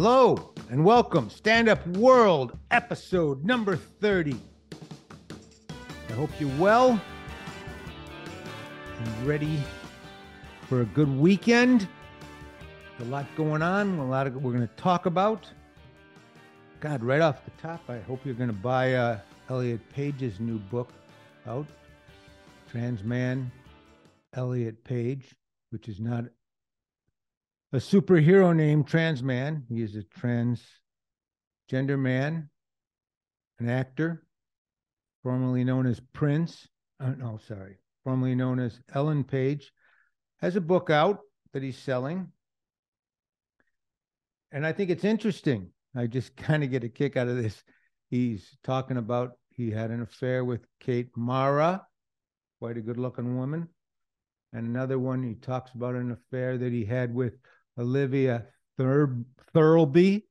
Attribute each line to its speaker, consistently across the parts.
Speaker 1: Hello and welcome, Stand Up World, episode number 30. I hope you're well and ready for a good weekend. A lot going on, a lot of we're going to talk about. God, right off the top, I hope you're going to buy uh, Elliot Page's new book out, Trans Man Elliot Page, which is not a superhero named Trans Man. He is a transgender man, an actor, formerly known as Prince. Uh, no, sorry, formerly known as Ellen Page, has a book out that he's selling. And I think it's interesting. I just kind of get a kick out of this. He's talking about he had an affair with Kate Mara, quite a good looking woman. And another one, he talks about an affair that he had with Olivia Thur- Thirlby.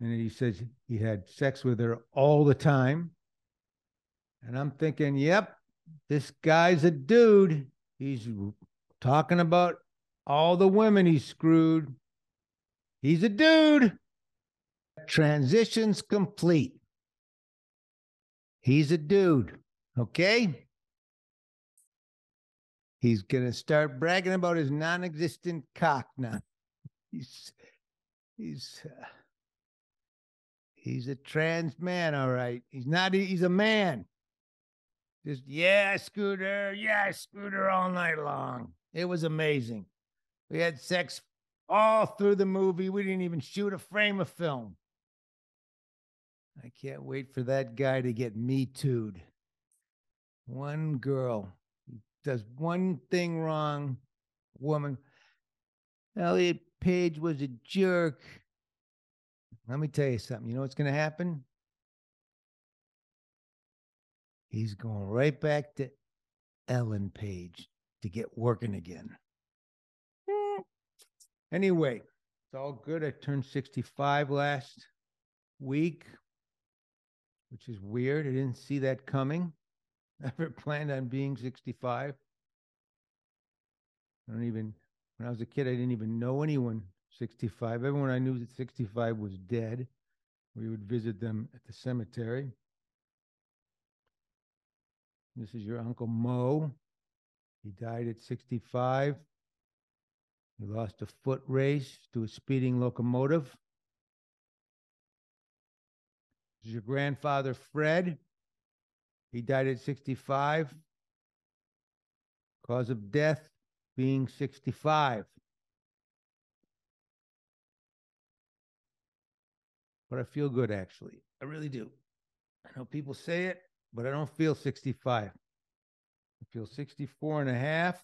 Speaker 1: And he says he had sex with her all the time. And I'm thinking, yep, this guy's a dude. He's talking about all the women he screwed. He's a dude. Transition's complete. He's a dude. Okay. He's going to start bragging about his non existent cock now. He's, he's, uh, he's a trans man, all right. He's not, he's a man. Just, yeah, Scooter. Yeah, Scooter all night long. It was amazing. We had sex all through the movie. We didn't even shoot a frame of film. I can't wait for that guy to get me tooed. One girl does one thing wrong, woman. Elliot Page was a jerk. Let me tell you something. You know what's going to happen? He's going right back to Ellen Page to get working again. Hmm. Anyway, it's all good. I turned 65 last week, which is weird. I didn't see that coming. Never planned on being 65. I don't even, when I was a kid, I didn't even know anyone 65. Everyone I knew at 65 was dead. We would visit them at the cemetery. This is your Uncle Mo. He died at 65. He lost a foot race to a speeding locomotive. This is your grandfather, Fred. He died at 65. Cause of death being 65. But I feel good actually. I really do. I know people say it, but I don't feel 65. I feel 64 and a half,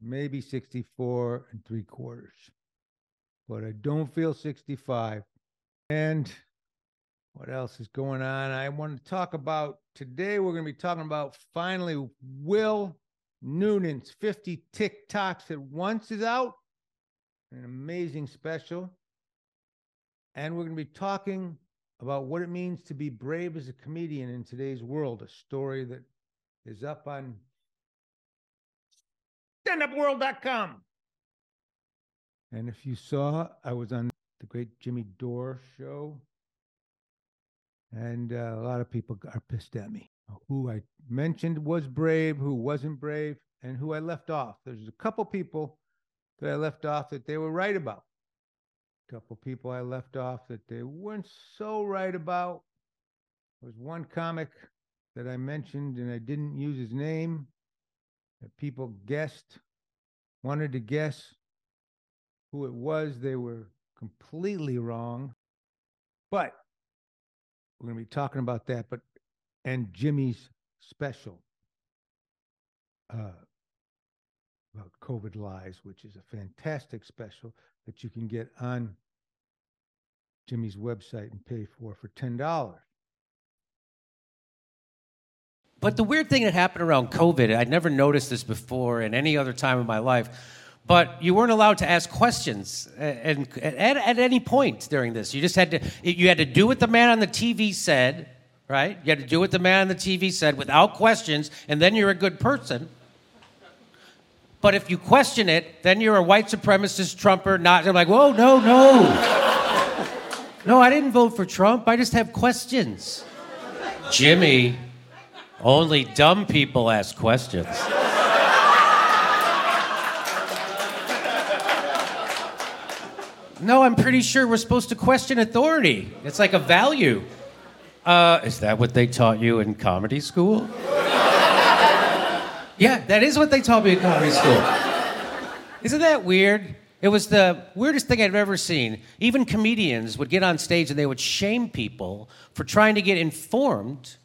Speaker 1: maybe 64 and three quarters. But I don't feel 65. And what else is going on? I want to talk about today. We're going to be talking about finally Will Noonan's 50 TikToks at once is out. An amazing special. And we're going to be talking about what it means to be brave as a comedian in today's world, a story that is up on standupworld.com. And if you saw, I was on the great Jimmy Dore show and uh, a lot of people are pissed at me. Who I mentioned was brave, who wasn't brave, and who I left off. There's a couple people that I left off that they were right about. A couple people I left off that they weren't so right about. There was one comic that I mentioned and I didn't use his name that people guessed, wanted to guess who it was. They were completely wrong. But we're going to be talking about that, but and Jimmy's special uh, about COVID lies, which is a fantastic special that you can get on Jimmy's website and pay for for ten dollars.
Speaker 2: But the weird thing that happened around COVID, I'd never noticed this before in any other time in my life but you weren't allowed to ask questions uh, and, at, at any point during this. You just had to you had to do what the man on the TV said, right? You had to do what the man on the TV said without questions, and then you're a good person. But if you question it, then you're a white supremacist Trumper. Not I'm like, whoa, no, no, no. I didn't vote for Trump. I just have questions. Jimmy, only dumb people ask questions. No, I'm pretty sure we're supposed to question authority. It's like a value. Uh, is that what they taught you in comedy school? yeah, that is what they taught me in comedy school. Isn't that weird? It was the weirdest thing I've ever seen. Even comedians would get on stage and they would shame people for trying to get informed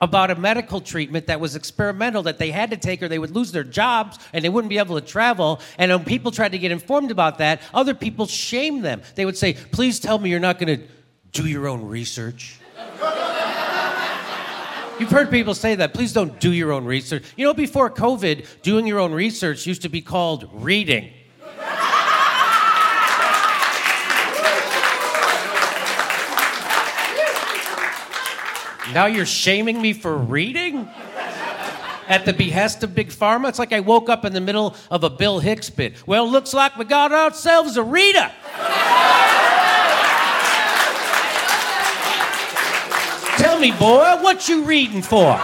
Speaker 2: about a medical treatment that was experimental that they had to take or they would lose their jobs and they wouldn't be able to travel. And when people tried to get informed about that, other people shamed them. They would say, Please tell me you're not going to do your own research. You've heard people say that. Please don't do your own research. You know, before COVID, doing your own research used to be called reading. Now you're shaming me for reading? At the behest of Big Pharma? It's like I woke up in the middle of a Bill Hicks bit. Well, looks like we got ourselves a reader. Tell me, boy, what you reading for?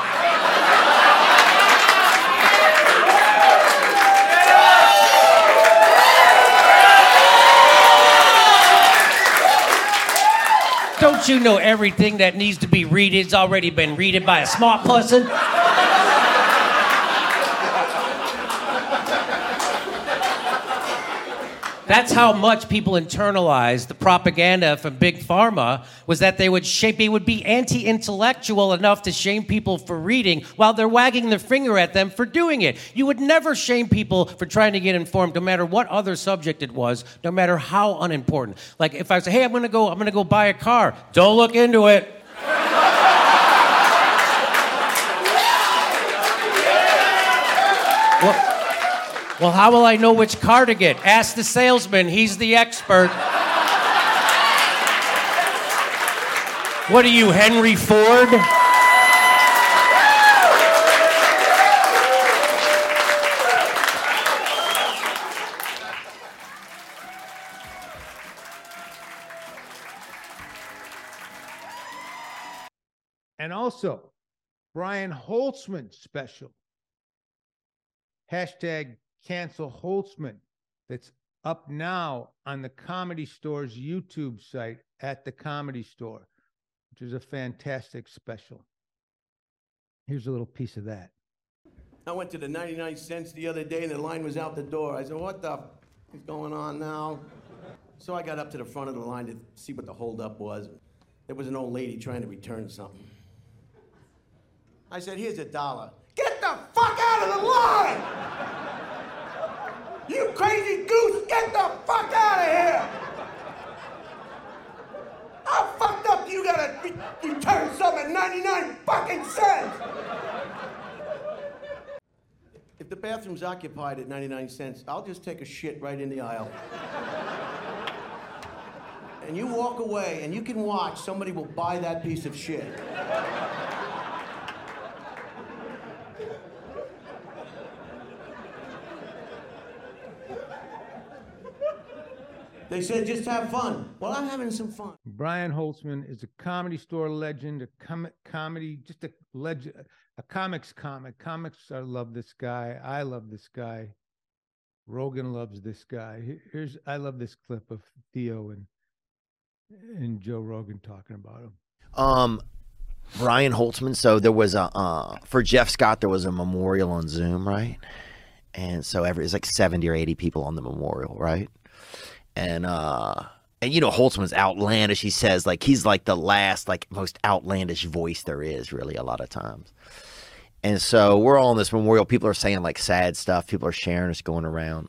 Speaker 2: Don't you know everything that needs to be readed's already been readed by a smart person? That's how much people internalized the propaganda from Big Pharma was that they would shape they would be anti-intellectual enough to shame people for reading while they're wagging their finger at them for doing it. You would never shame people for trying to get informed, no matter what other subject it was, no matter how unimportant. Like if I say, "Hey, I'm going to go I'm going to go buy a car." Don't look into it. well, well, how will I know which car to get? Ask the salesman, he's the expert. What are you, Henry Ford?
Speaker 1: And also, Brian Holtzman special. Hashtag cancel Holtzman that's up now on the Comedy Store's YouTube site at the Comedy Store, which is a fantastic special. Here's a little piece of that.
Speaker 3: I went to the 99 cents the other day and the line was out the door. I said, What the f- is going on now? So I got up to the front of the line to see what the holdup was. There was an old lady trying to return something. I said, Here's a dollar. Get the fuck out of the line! You crazy goose, get the fuck out of here! How fucked up you gotta re- return something at 99 fucking cents? If the bathroom's occupied at 99 cents, I'll just take a shit right in the aisle. and you walk away and you can watch, somebody will buy that piece of shit. They said just have fun. Well, I'm having some fun.
Speaker 1: Brian Holtzman is a comedy store legend, a com- comedy, just a legend, a comics comic. Comics, I love this guy. I love this guy. Rogan loves this guy. Here's, I love this clip of Theo and and Joe Rogan talking about him.
Speaker 4: Um, Brian Holtzman. So there was a uh, for Jeff Scott. There was a memorial on Zoom, right? And so every it's like seventy or eighty people on the memorial, right? And uh, and you know Holtzman's outlandish. He says like he's like the last like most outlandish voice there is, really a lot of times. And so we're all in this memorial. People are saying like sad stuff. People are sharing. It's going around,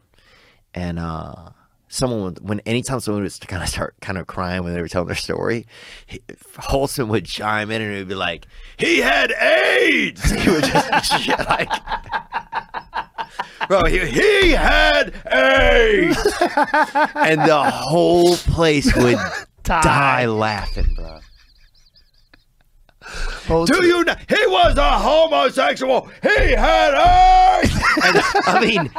Speaker 4: and uh, someone would, when anytime someone to kind of start kind of crying when they were telling their story, he, Holtzman would chime in and it would be like, "He had AIDS." He would just like, "Bro, he, he had AIDS," and the whole place would die laughing, bro. Do you know he was a homosexual? He had AIDS. and, I mean,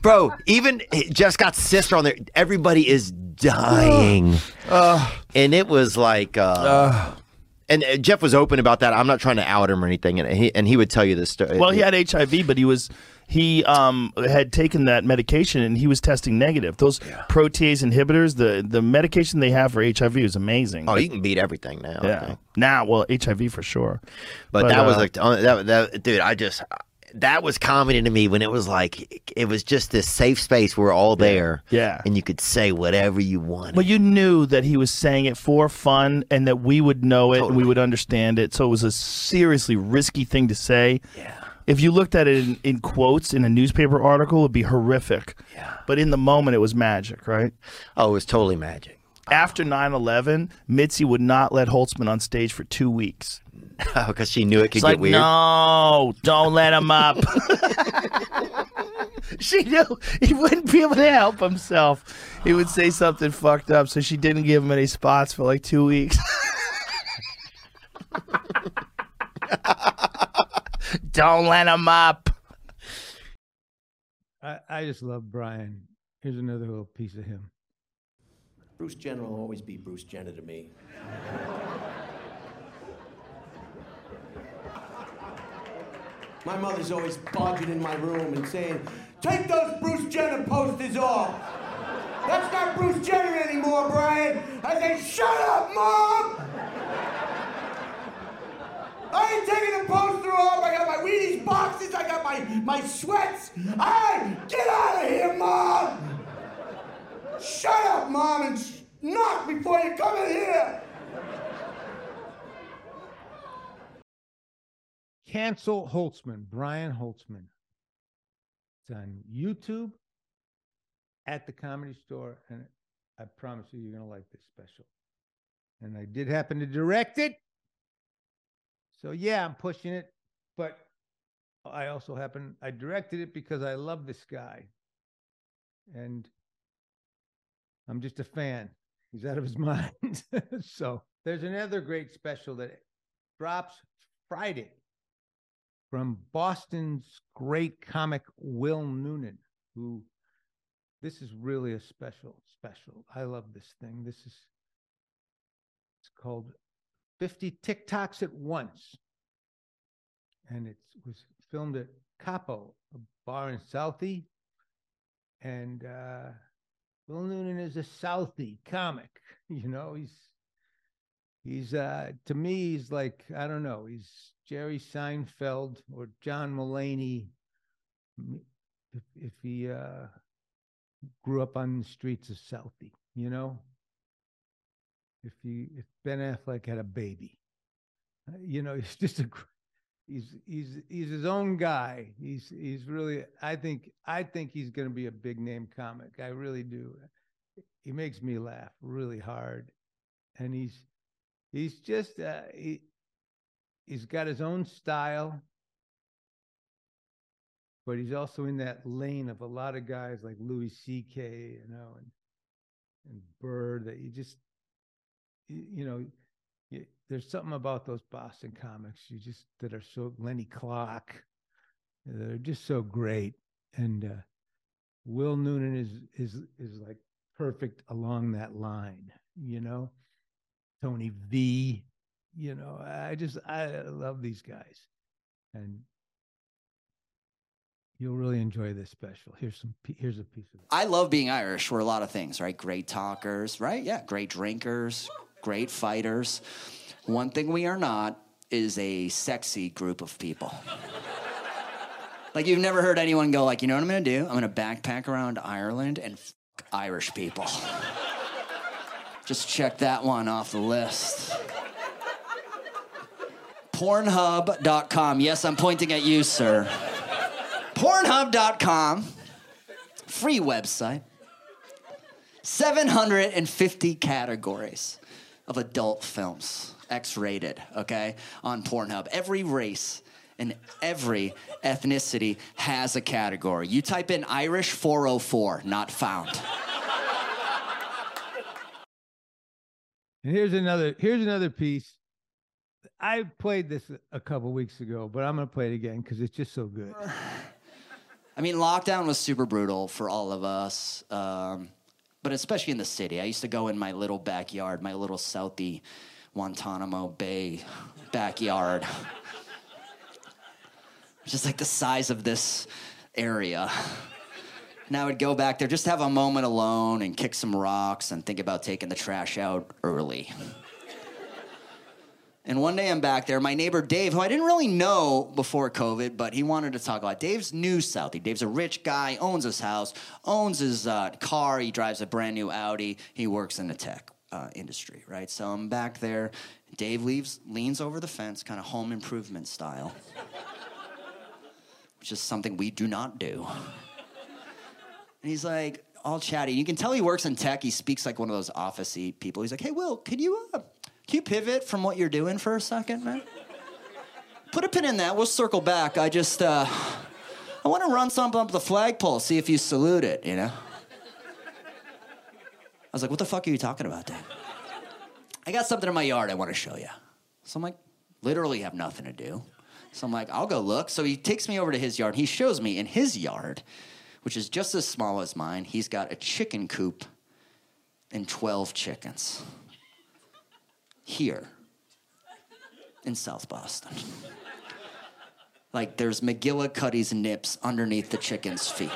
Speaker 4: bro. Even Jeff got sister on there. Everybody is dying, and it was like. Uh, and uh, Jeff was open about that. I'm not trying to out him or anything, and he and he would tell you this story.
Speaker 5: Well, he had HIV, but he was he um, had taken that medication and he was testing negative. Those protease inhibitors, the the medication they have for HIV is amazing.
Speaker 4: Oh, you can beat everything now.
Speaker 5: Yeah. Now, well, HIV for sure.
Speaker 4: But,
Speaker 5: But,
Speaker 4: that was
Speaker 5: uh,
Speaker 4: like uh, that, that dude. I just that was comedy to me when it was like it was just this safe space. We're all there,
Speaker 5: Yeah.
Speaker 4: and you could say whatever you wanted.
Speaker 5: But you knew that he was saying it for fun and that we would know it and we would understand it. So it was a seriously risky thing to say.
Speaker 4: yeah,
Speaker 5: If you looked at it in, in quotes in a newspaper article, it'd be horrific.
Speaker 4: yeah.
Speaker 5: But in the moment, it was magic, right?
Speaker 4: Oh, it was totally magic.
Speaker 5: After 9 11, Mitzi would not let Holtzman on stage for two weeks.
Speaker 4: Oh, because she knew it could
Speaker 5: It's
Speaker 4: get
Speaker 5: like,
Speaker 4: weird.
Speaker 5: no, don't let him up. she knew he wouldn't be able to help himself. He would say something fucked up, so she didn't give him any spots for like two weeks. don't let him up.
Speaker 1: I, I just love Brian. Here's another little piece of him.
Speaker 3: Bruce Jenner will always be Bruce Jenner to me. My mother's always barging in my room and saying, Take those Bruce Jenner posters off. That's not Bruce Jenner anymore, Brian. I say, Shut up, Mom! I ain't taking the poster off. I got my Wheaties boxes. I got my, my sweats. Hey, get out of here, Mom! Shut up, Mom, and sh- knock before you come in here.
Speaker 1: Cancel Holtzman, Brian Holtzman. It's on YouTube at the comedy store, and I promise you, you're gonna like this special. And I did happen to direct it. So yeah, I'm pushing it, but I also happen I directed it because I love this guy. And I'm just a fan. He's out of his mind. so there's another great special that drops Friday from Boston's great comic Will Noonan, who this is really a special special. I love this thing. This is it's called 50 TikToks at once. And it was filmed at Capo, a bar in Southie. And uh Will Noonan is a Southie comic. You know, he's he's uh to me he's like I don't know, he's Jerry Seinfeld or John Mulaney if if he uh grew up on the streets of Southie, you know? If he if Ben Affleck had a baby. Uh, You know, he's just a he's he's he's his own guy. He's he's really I think I think he's going to be a big name comic. I really do. He makes me laugh really hard, and he's he's just uh, he he's got his own style, but he's also in that lane of a lot of guys like Louis C.K. You know, and and Bird that you just you, you know y- there's something about those Boston comics you just that are so Lenny Clarke, they're just so great, and uh, Will Noonan is is is like perfect along that line, you know. Tony V, you know, I just I love these guys, and you'll really enjoy this special. Here's some here's a piece of it.
Speaker 6: I love being Irish. We're a lot of things, right? Great talkers, right? Yeah, great drinkers, great fighters. One thing we are not is a sexy group of people. like you've never heard anyone go like, you know what I'm gonna do? I'm gonna backpack around Ireland and Irish people. Just check that one off the list. Pornhub.com. Yes, I'm pointing at you, sir. Pornhub.com. Free website. 750 categories of adult films, X rated, okay, on Pornhub. Every race and every ethnicity has a category. You type in Irish 404, not found.
Speaker 1: And here's another here's another piece. I played this a- couple weeks ago, but I'm gonna play it again because it's just so good.
Speaker 6: I mean, lockdown was super brutal for all of us, um, but especially in the city. I used to go in my little backyard, my little Southie Guantanamo Bay backyard. Just like the size of this area. And I would go back there just have a moment alone and kick some rocks and think about taking the trash out early. And one day I'm back there. My neighbor Dave, who I didn't really know before COVID, but he wanted to talk about. Dave's new Southie. Dave's a rich guy, owns his house, owns his uh, car. He drives a brand new Audi. He works in the tech uh, industry, right? So I'm back there. Dave leaves, leans over the fence, kind of home improvement style, which is something we do not do. And he's like, all chatty. You can tell he works in tech. He speaks like one of those officey people. He's like, "Hey, Will, can you uh, can you pivot from what you're doing for a second, man? Put a pin in that. We'll circle back. I just uh, I want to run something up the flagpole, see if you salute it. You know." I was like, "What the fuck are you talking about, Dave?" I got something in my yard I want to show you. So I'm like, literally have nothing to do. So I'm like, I'll go look. So he takes me over to his yard. He shows me in his yard which is just as small as mine. He's got a chicken coop and 12 chickens here in South Boston. Like there's McGillicuddy's nips underneath the chicken's feet.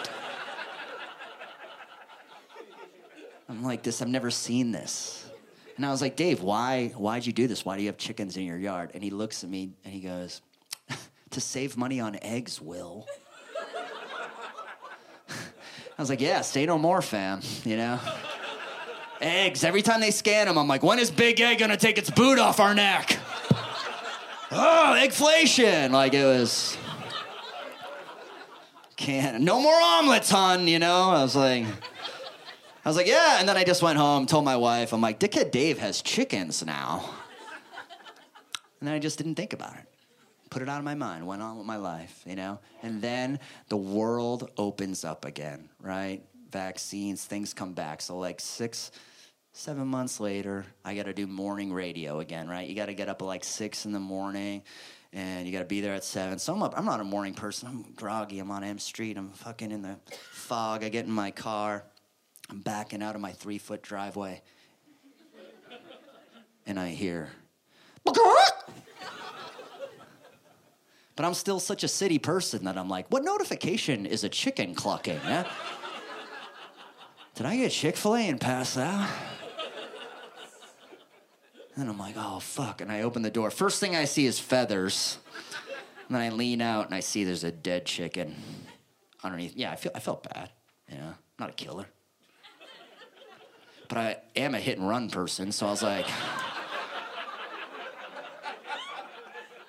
Speaker 6: I'm like this, I've never seen this. And I was like, Dave, why why'd you do this? Why do you have chickens in your yard? And he looks at me and he goes, To save money on eggs, Will. I was like, yeah, say no more, fam, you know? Eggs, every time they scan them, I'm like, when is Big Egg gonna take its boot off our neck? oh, eggflation. Like it was. Can't. No more omelets, hon, you know? I was like, I was like, yeah. And then I just went home, told my wife, I'm like, Dickhead Dave has chickens now. And then I just didn't think about it put it out of my mind, went on with my life, you know? And then the world opens up again, right? Vaccines, things come back. So, like six, seven months later, I got to do morning radio again, right? You got to get up at like six in the morning and you got to be there at seven. So I'm up. I'm not a morning person. I'm groggy. I'm on M Street. I'm fucking in the fog. I get in my car. I'm backing out of my three foot driveway. And I hear, but I'm still such a city person that I'm like, what notification is a chicken clucking? Did I get Chick fil A and pass out? And I'm like, oh, fuck. And I open the door. First thing I see is feathers. And then I lean out and I see there's a dead chicken underneath. Yeah, I, feel, I felt bad. You know, not a killer. But I am a hit and run person, so I was like,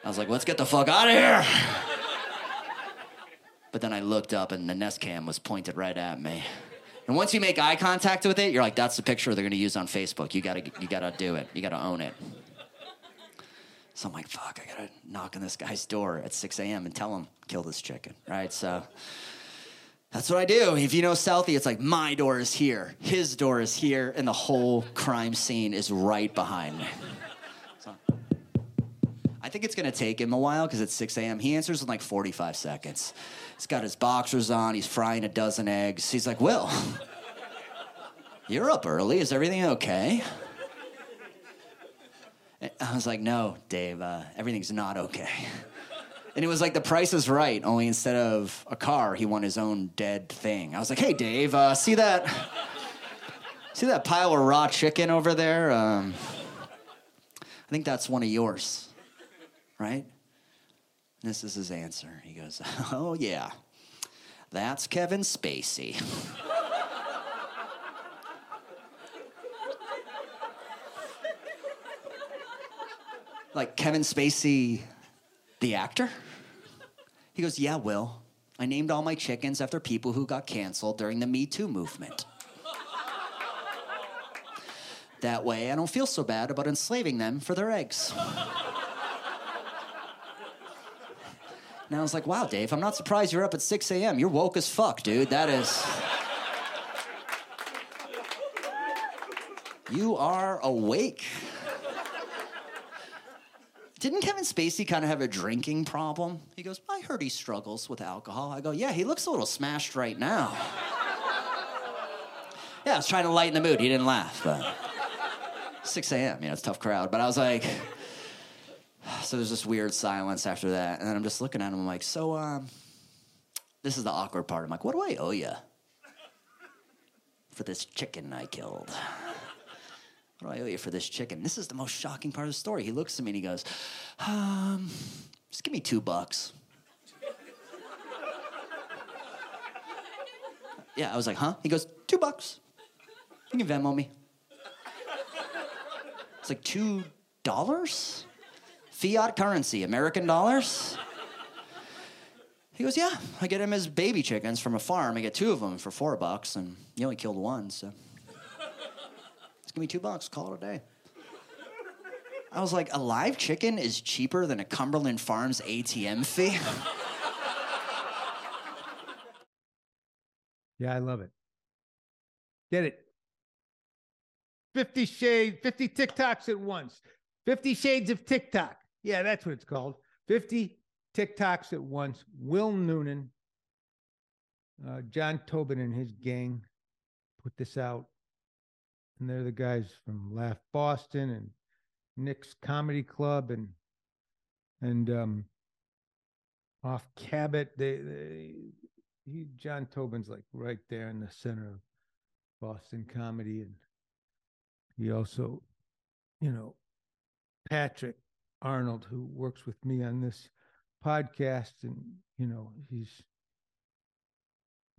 Speaker 6: I was like, let's get the fuck out of here. But then I looked up and the Nest Cam was pointed right at me. And once you make eye contact with it, you're like, that's the picture they're gonna use on Facebook. You gotta, you gotta do it. You gotta own it. So I'm like, fuck, I gotta knock on this guy's door at 6 a.m. and tell him, kill this chicken, right? So that's what I do. If you know Southie, it's like my door is here, his door is here, and the whole crime scene is right behind me. I think it's gonna take him a while because it's 6 a.m. He answers in like 45 seconds. He's got his boxers on, he's frying a dozen eggs. He's like, Will, you're up early. Is everything okay? I was like, no, Dave, uh, everything's not okay. And it was like the price is right, only instead of a car, he won his own dead thing. I was like, hey, Dave, uh, see that? See that pile of raw chicken over there? Um, I think that's one of yours right? This is his answer. He goes, Oh, yeah, that's Kevin Spacey. like Kevin Spacey, the actor? He goes, Yeah, Will. I named all my chickens after people who got canceled during the Me Too movement. that way, I don't feel so bad about enslaving them for their eggs. And I was like, wow, Dave, I'm not surprised you're up at 6 a.m. You're woke as fuck, dude. That is. You are awake. Didn't Kevin Spacey kind of have a drinking problem? He goes, I heard he struggles with alcohol. I go, yeah, he looks a little smashed right now. yeah, I was trying to lighten the mood. He didn't laugh, but 6 a.m., you know, it's a tough crowd. But I was like, so there's this weird silence after that. And then I'm just looking at him. I'm like, so, um, this is the awkward part. I'm like, what do I owe you for this chicken I killed? What do I owe you for this chicken? This is the most shocking part of the story. He looks at me and he goes, um, just give me two bucks. yeah, I was like, huh? He goes, two bucks. You can Venmo me. It's like two dollars? Fiat currency, American dollars? He goes, yeah, I get him his baby chickens from a farm. I get two of them for four bucks, and he only killed one, so. Just give me two bucks, call it a day. I was like, a live chicken is cheaper than a Cumberland Farms ATM fee?
Speaker 1: Yeah, I love it. Get it. 50 shades, 50 TikToks at once. 50 shades of TikTok. Yeah, that's what it's called. 50 TikToks at once. Will Noonan, uh, John Tobin and his gang put this out. And they're the guys from Laugh Boston and Nick's Comedy Club and and um off Cabot. They, they he John Tobin's like right there in the center of Boston comedy and he also, you know, Patrick Arnold, who works with me on this podcast, and you know, he's,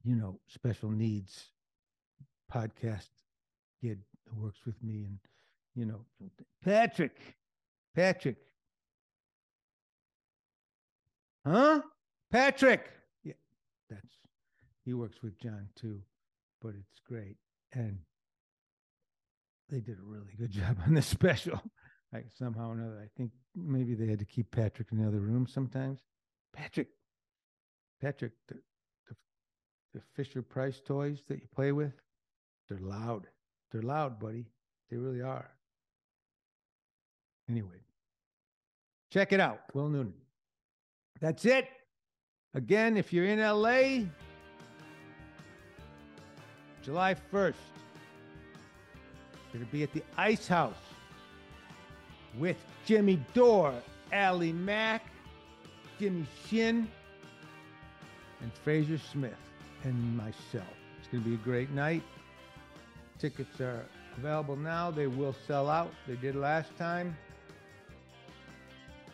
Speaker 1: you know, special needs podcast kid who works with me, and you know, Patrick, Patrick, huh? Patrick, yeah, that's he works with John too, but it's great, and they did a really good job on this special. Like somehow or another, I think maybe they had to keep Patrick in the other room sometimes. Patrick, Patrick, the, the, the Fisher Price toys that you play with, they're loud. They're loud, buddy. They really are. Anyway, check it out, Will Noonan. That's it. Again, if you're in LA, July 1st, going to be at the Ice House with Jimmy Dore, Ali Mac, Jimmy Shin, and Frazier Smith, and myself. It's going to be a great night. Tickets are available now. They will sell out. They did last time.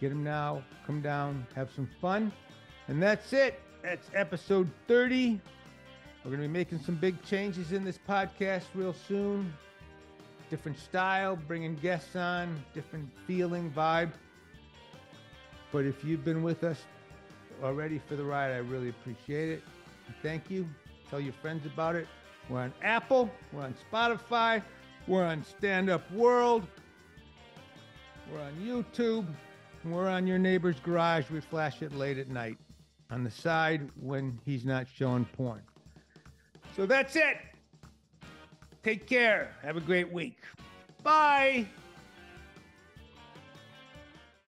Speaker 1: Get them now. Come down. Have some fun. And that's it. That's episode 30. We're going to be making some big changes in this podcast real soon different style, bringing guests on, different feeling, vibe. But if you've been with us already for the ride, I really appreciate it. Thank you. Tell your friends about it. We're on Apple, we're on Spotify, we're on Stand Up World, we're on YouTube, we're on your neighbor's garage. We flash it late at night on the side when he's not showing porn. So that's it. Take care. Have a great week. Bye.